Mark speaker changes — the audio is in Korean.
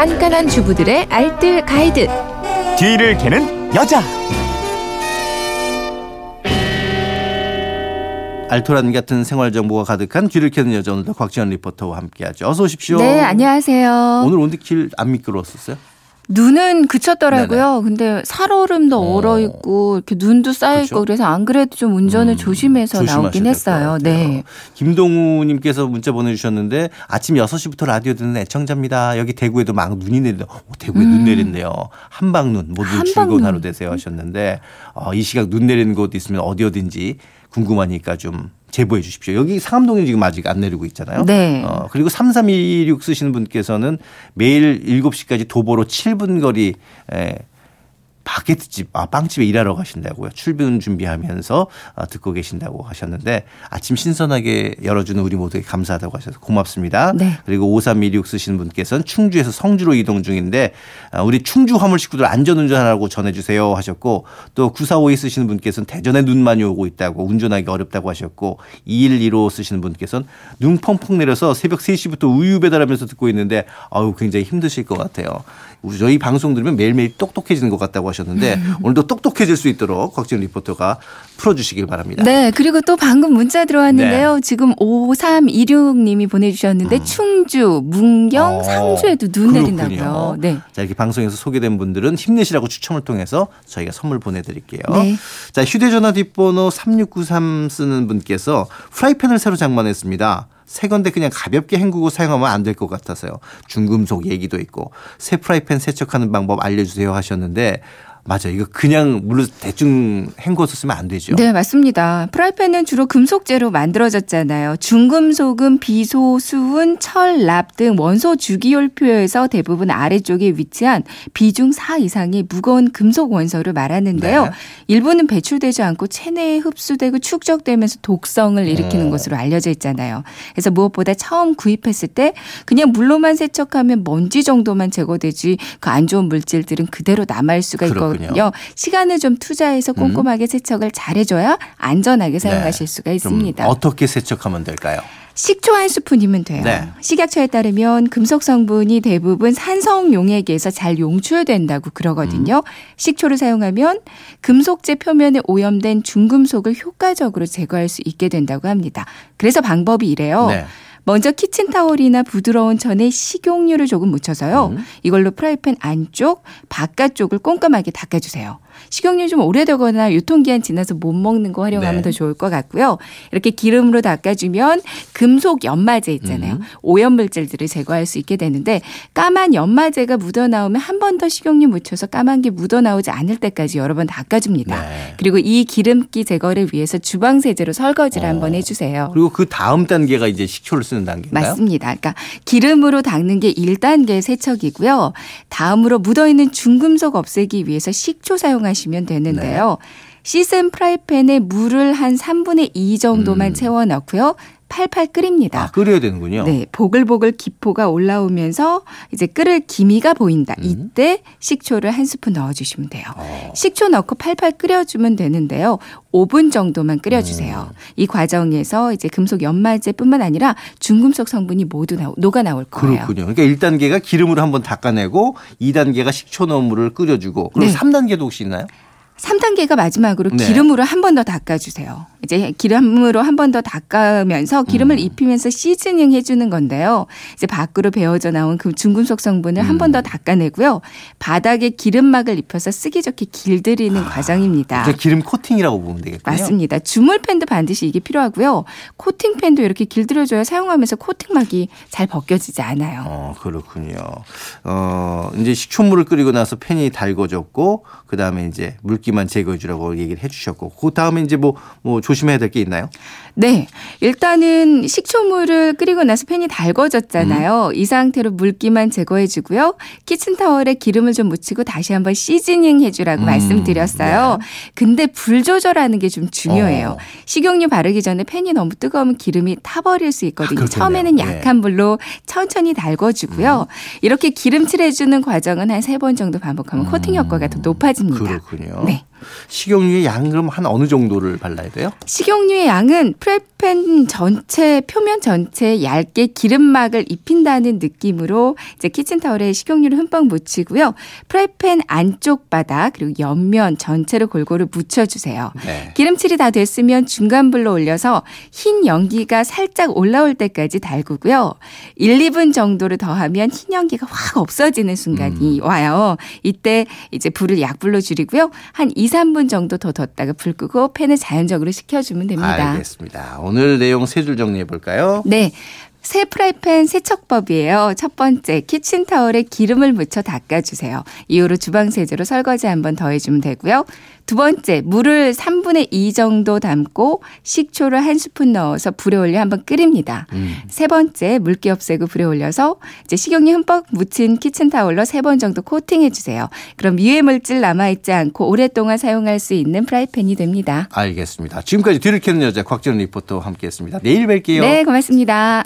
Speaker 1: 깐깐한 주부들의 알뜰 가이드.
Speaker 2: 뒤를 캐는 여자.
Speaker 3: 알토란 같은 생활 정보가 가득한 귀를 캐는 여자 오늘도 곽지연 리포터와 함께하죠. 어서 오십시오.
Speaker 4: 네, 안녕하세요.
Speaker 3: 오늘 길안 미끄러웠었어요?
Speaker 4: 눈은 그쳤더라고요. 근데 살얼음도
Speaker 3: 어.
Speaker 4: 얼어 있고 이렇게 눈도 쌓여
Speaker 3: 그렇죠?
Speaker 4: 있고 그래서 안 그래도 좀 운전을
Speaker 3: 음,
Speaker 4: 조심해서 나오긴 했어요.
Speaker 3: 같아요.
Speaker 4: 네.
Speaker 3: 김동우 님께서 문자 보내 주셨는데 아침 6시부터 라디오 듣는 애청자입니다. 여기 대구에도 막 눈이 내린다. 어, 대구에 눈 내린대요. 한방눈 모두
Speaker 4: 음. 한방눈.
Speaker 3: 즐거운 하루 되세요 하셨는데 어, 이 시각 눈 내리는 곳 있으면 어디 어딘지 궁금하니까 좀 제보해 주십시오. 여기 상암동에 지금 아직 안 내리고 있잖아요.
Speaker 4: 네.
Speaker 3: 어, 그리고 3326 쓰시는 분께서는 매일 7시까지 도보로 7분 거리 에, 바게트집, 아, 빵집에 일하러 가신다고요. 출근 준비하면서 아, 듣고 계신다고 하셨는데 아침 신선하게 열어주는 우리 모두에게 감사하다고 하셔서 고맙습니다.
Speaker 4: 네.
Speaker 3: 그리고 5326 쓰시는 분께서는 충주에서 성주로 이동 중인데 아, 우리 충주 화물 식구들 안전운전하라고 전해주세요 하셨고 또 9452 쓰시는 분께서는 대전에 눈 많이 오고 있다고 운전하기 어렵다고 하셨고 2115 쓰시는 분께서는 눈 펑펑 내려서 새벽 3시부터 우유 배달하면서 듣고 있는데 아유 굉장히 힘드실 것 같아요. 저희 방송 들으면 매일매일 똑똑해지는 것 같다고 하셨 는데 오늘도 똑똑해질 수 있도록 곽지연 리포터가 풀어주시길 바랍니다.
Speaker 4: 네, 그리고 또 방금 문자 들어왔는데요.
Speaker 3: 네.
Speaker 4: 지금 5326님이 보내주셨는데 충주, 문경,
Speaker 3: 어,
Speaker 4: 상주에도 눈
Speaker 3: 그렇군요.
Speaker 4: 내린다고요. 네.
Speaker 3: 자, 이렇게 방송에서 소개된 분들은 힘내시라고 추첨을 통해서 저희가 선물 보내드릴게요.
Speaker 4: 네.
Speaker 3: 자, 휴대전화 뒷번호 3693 쓰는 분께서 프라이팬을 새로 장만했습니다. 새 건데 그냥 가볍게 헹구고 사용하면 안 될 것 같아서요. 중금속 얘기도 있고 새 프라이팬 세척하는 방법 알려주세요 하셨는데 맞아요. 이거 그냥 물로 대충 헹궈서 쓰면 안 되죠.
Speaker 4: 네, 맞습니다. 프라이팬은 주로 금속재로 만들어졌잖아요. 중금속은 비소, 수은, 철, 납 등 원소 주기율표에서 대부분 아래쪽에 위치한 비중 4 이상의 무거운 금속 원소를 말하는데요.
Speaker 3: 네.
Speaker 4: 일부는 배출되지 않고 체내에 흡수되고 축적되면서 독성을 일으키는
Speaker 3: 어.
Speaker 4: 것으로 알려져 있잖아요. 그래서 무엇보다 처음 구입했을 때 그냥 물로만 세척하면 먼지 정도만 제거되지 그 안 좋은 물질들은 그대로 남아 있을 수가 있 거든요.
Speaker 3: 그렇군요.
Speaker 4: 시간을 좀 투자해서 꼼꼼하게 세척을 잘해줘야 안전하게 사용하실
Speaker 3: 네.
Speaker 4: 수가
Speaker 3: 좀
Speaker 4: 있습니다.
Speaker 3: 어떻게 세척하면 될까요?
Speaker 4: 식초 한 스푼이면 돼요.
Speaker 3: 네.
Speaker 4: 식약처에 따르면 금속 성분이 대부분 산성 용액에서 잘 용출된다고 그러거든요.
Speaker 3: 음.
Speaker 4: 식초를 사용하면 금속재 표면에 오염된 중금속을 효과적으로 제거할 수 있게 된다고 합니다. 그래서 방법이 이래요.
Speaker 3: 네.
Speaker 4: 먼저 키친타올이나 부드러운 천에 식용유를 조금 묻혀서요.
Speaker 3: 음.
Speaker 4: 이걸로 프라이팬 안쪽, 바깥쪽을 꼼꼼하게 닦아주세요. 식용유 좀 오래되거나 유통기한 지나서 못 먹는 거 활용하면
Speaker 3: 네.
Speaker 4: 더 좋을 것 같고요. 이렇게 기름으로 닦아주면 금속 연마제 있잖아요.
Speaker 3: 음.
Speaker 4: 오염 물질들을 제거할 수 있게 되는데 까만 연마제가 묻어나오면 한 번 더 식용유 묻혀서 까만 게 묻어나오지 않을 때까지 여러 번 닦아줍니다.
Speaker 3: 네.
Speaker 4: 그리고 이 기름기 제거를 위해서 주방 세제로 설거지를
Speaker 3: 어.
Speaker 4: 한번 해주세요.
Speaker 3: 그리고 그 다음 단계가 이제 식초를 쓰는 단계인가요?
Speaker 4: 맞습니다. 그러니까 기름으로 닦는 게 1단계 세척이고요. 다음으로 묻어있는 중금속 없애기 위해서 식초 사용 하시면 되는데요.
Speaker 3: 네.
Speaker 4: 씻은 프라이팬에 물을 한 3분의 2 정도만
Speaker 3: 음.
Speaker 4: 채워 넣고요. 팔팔 끓입니다.
Speaker 3: 아, 끓여야 되는군요.
Speaker 4: 네, 보글보글 기포가 올라오면서 이제 끓을 기미가 보인다.
Speaker 3: 음.
Speaker 4: 이때 식초를 한 스푼 넣어주시면 돼요.
Speaker 3: 어.
Speaker 4: 식초 넣고 팔팔 끓여주면 되는데요. 5분 정도만 끓여주세요.
Speaker 3: 음.
Speaker 4: 이 과정에서 이제 금속 연마제뿐만 아니라 중금속 성분이 모두 나, 녹아 나올 거예요.
Speaker 3: 그렇군요. 그러니까 1단계가 기름으로 한번 닦아내고 2단계가 식초 넣은 물을 끓여주고 그리고
Speaker 4: 네.
Speaker 3: 3단계도 혹시 있나요?
Speaker 4: 3단계가 마지막으로
Speaker 3: 네.
Speaker 4: 기름으로 한 번 더 닦아주세요. 이제 기름으로 한 번 더 닦으면서 기름을
Speaker 3: 음.
Speaker 4: 입히면서 시즈닝 해주는 건데요. 이제 밖으로 배어져 나온 그 중금속 성분을 한
Speaker 3: 음.
Speaker 4: 번더 닦아내고요. 바닥에 기름막을 입혀서 쓰기 좋게 길들이는 과정입니다.
Speaker 3: 그러니까 기름 코팅이라고 보면 되겠군요.
Speaker 4: 맞습니다. 주물팬도 반드시 이게 필요하고요. 코팅팬도 이렇게 길들여줘야 사용하면서 코팅막이 잘 벗겨지지 않아요.
Speaker 3: 어, 그렇군요. 어, 이제 식초물을 끓이고 나서 팬이 달궈졌고 그다음에 이제 물기 만 제거해 주라고 얘기를 해 주셨고 그 다음에 이제 뭐 뭐 조심해야 될 게 있나요?
Speaker 4: 네. 일단은 식초물을 끓이고 나서 팬이 달궈졌잖아요.
Speaker 3: 음.
Speaker 4: 이 상태로 물기만 제거해 주고요. 키친타월에 기름을 좀 묻히고 다시 한번 시즈닝 해 주라고
Speaker 3: 음,
Speaker 4: 말씀드렸어요. 근데 불 조절하는 게 좀 중요해요.
Speaker 3: 어.
Speaker 4: 식용유 바르기 전에 팬이 너무 뜨거우면 기름이 타버릴 수 있거든요.
Speaker 3: 아.
Speaker 4: 처음에는
Speaker 3: 네.
Speaker 4: 약한 불로 천천히 달궈주고요. 이렇게 기름칠해주는 과정은 한 세 번 정도 반복하면 코팅 효과가 더 높아집니다.
Speaker 3: 그렇군요.
Speaker 4: 네.
Speaker 3: 식용유의 양 그럼 한 어느 정도를 발라야 돼요?
Speaker 4: 식용유의 양은 프라이팬 전체 표면 전체에 얇게 기름막을 입힌다는 느낌으로 이제 키친타올에 식용유를 흠뻑 묻히고요. 프라이팬 안쪽 바닥 그리고 옆면 전체를 골고루 묻혀주세요.
Speaker 3: 네.
Speaker 4: 기름칠이 다 됐으면 중간 불로 올려서 흰 연기가 살짝 올라올 때까지 달구고요. 1, 2분 정도를 더하면 흰 연기가 확 없어지는 순간이 와요. 이때 이제 불을 약불로 줄이고요. 한 2, 3분 정도 더 뒀다가 불 끄고 팬을 자연적으로 식혀주면 됩니다.
Speaker 3: 알겠습니다. 오늘 내용 세 줄 정리해 볼까요?
Speaker 4: 네. 새 프라이팬 세척법이에요. 첫 번째, 키친타올에 기름을 묻혀 닦아주세요. 이후로 주방 세제로 설거지 한번 더해주면 되고요. 두 번째, 물을 3분의 2 정도 담고 식초를 한 스푼 넣어서 불에 올려 한번 끓입니다.
Speaker 3: 음.
Speaker 4: 세 번째, 물기 없애고 불에 올려서 이제 식용유 흠뻑 묻힌 키친타올로 세 번 정도 코팅해주세요. 그럼 유해 물질 남아있지 않고 오랫동안 사용할 수 있는 프라이팬이 됩니다.
Speaker 3: 알겠습니다. 지금까지 뒤를 캐는 여자 곽지연 리포터와 함께했습니다. 내일 뵐게요.
Speaker 4: 네, 고맙습니다.